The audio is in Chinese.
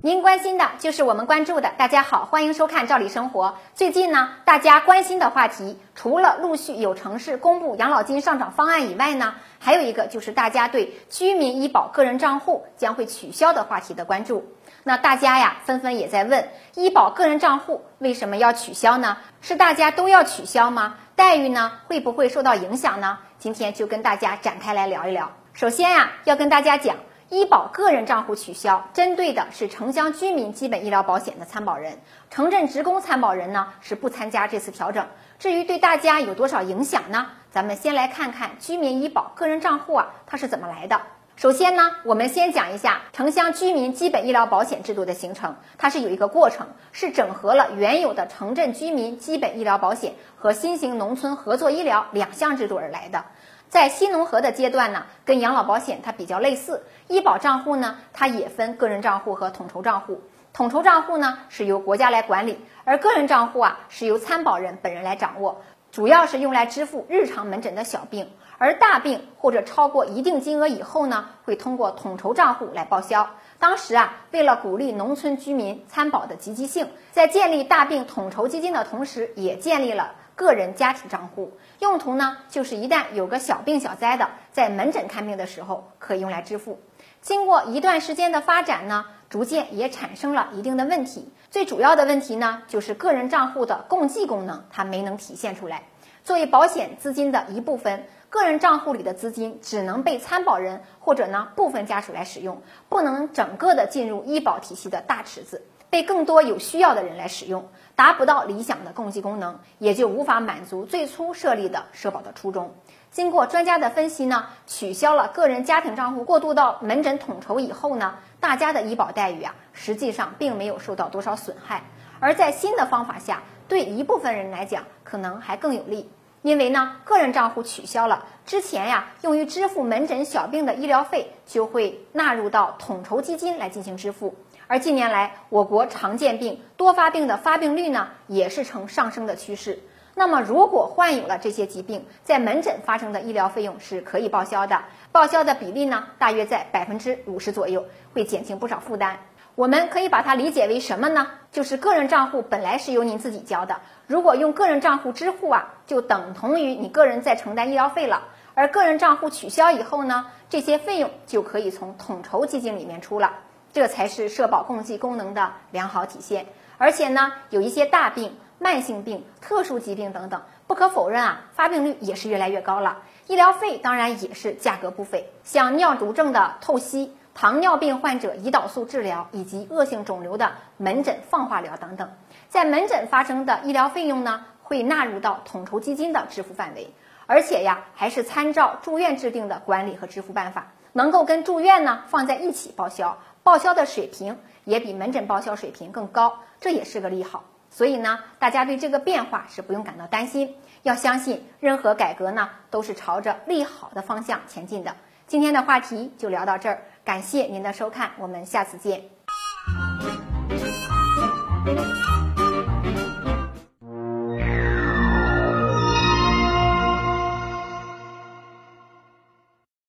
您关心的就是我们关注的。大家好，欢迎收看《赵理生活》。最近呢，大家关心的话题，除了陆续有城市公布养老金上涨方案以外呢，还有一个就是大家对居民医保个人账户将会取消的话题的关注。那大家呀，纷纷也在问，医保个人账户为什么要取消呢？是大家都要取消吗？待遇呢，会不会受到影响呢？今天就跟大家展开来聊一聊。首先呀，要跟大家讲。医保个人账户取消，针对的是城乡居民基本医疗保险的参保人，城镇职工参保人呢是不参加这次调整。至于对大家有多少影响呢？咱们先来看看居民医保个人账户啊，它是怎么来的。首先呢，我们先讲一下城乡居民基本医疗保险制度的形成，它是有一个过程，是整合了原有的城镇居民基本医疗保险和新型农村合作医疗两项制度而来的。在新农合的阶段呢，跟养老保险它比较类似，医保账户呢，它也分个人账户和统筹账户。统筹账户呢是由国家来管理，而个人账户啊是由参保人本人来掌握，主要是用来支付日常门诊的小病，而大病或者超过一定金额以后呢，会通过统筹账户来报销。当时啊，为了鼓励农村居民参保的积极性，在建立大病统筹基金的同时，也建立了。个人家庭账户用途呢，就是一旦有个小病小灾的，在门诊看病的时候可以用来支付。经过一段时间的发展呢，逐渐也产生了一定的问题。最主要的问题呢，就是个人账户的共计功能它没能体现出来。作为保险资金的一部分，个人账户里的资金只能被参保人或者呢部分家属来使用，不能整个的进入医保体系的大池子。被更多有需要的人来使用，达不到理想的共济功能，也就无法满足最初设立的社保的初衷。经过专家的分析呢，取消了个人家庭账户过渡到门诊统筹以后呢，大家的医保待遇啊，实际上并没有受到多少损害。而在新的方法下，对一部分人来讲，可能还更有利，因为呢，个人账户取消了之前呀，用于支付门诊小病的医疗费就会纳入到统筹基金来进行支付。而近年来，我国常见病、多发病的发病率呢，也是呈上升的趋势。那么，如果患有了这些疾病，在门诊发生的医疗费用是可以报销的，报销的比例呢，大约在百分之五十左右，会减轻不少负担。我们可以把它理解为什么呢？就是个人账户本来是由您自己交的，如果用个人账户支付啊，就等同于你个人在承担医疗费了。而个人账户取消以后呢，这些费用就可以从统筹基金里面出了。这才是社保共济功能的良好体现。而且呢，有一些大病、慢性病、特殊疾病等等，不可否认啊，发病率也是越来越高了。医疗费当然也是价格不菲。像尿毒症的透析、糖尿病患者胰岛素治疗以及恶性肿瘤的门诊放化疗等等，在门诊发生的医疗费用呢，会纳入到统筹基金的支付范围。而且呀，还是参照住院制定的管理和支付办法，能够跟住院呢放在一起报销。报销的水平也比门诊报销水平更高，这也是个利好。所以呢，大家对这个变化是不用感到担心，要相信任何改革呢都是朝着利好的方向前进的。今天的话题就聊到这儿，感谢您的收看，我们下次见。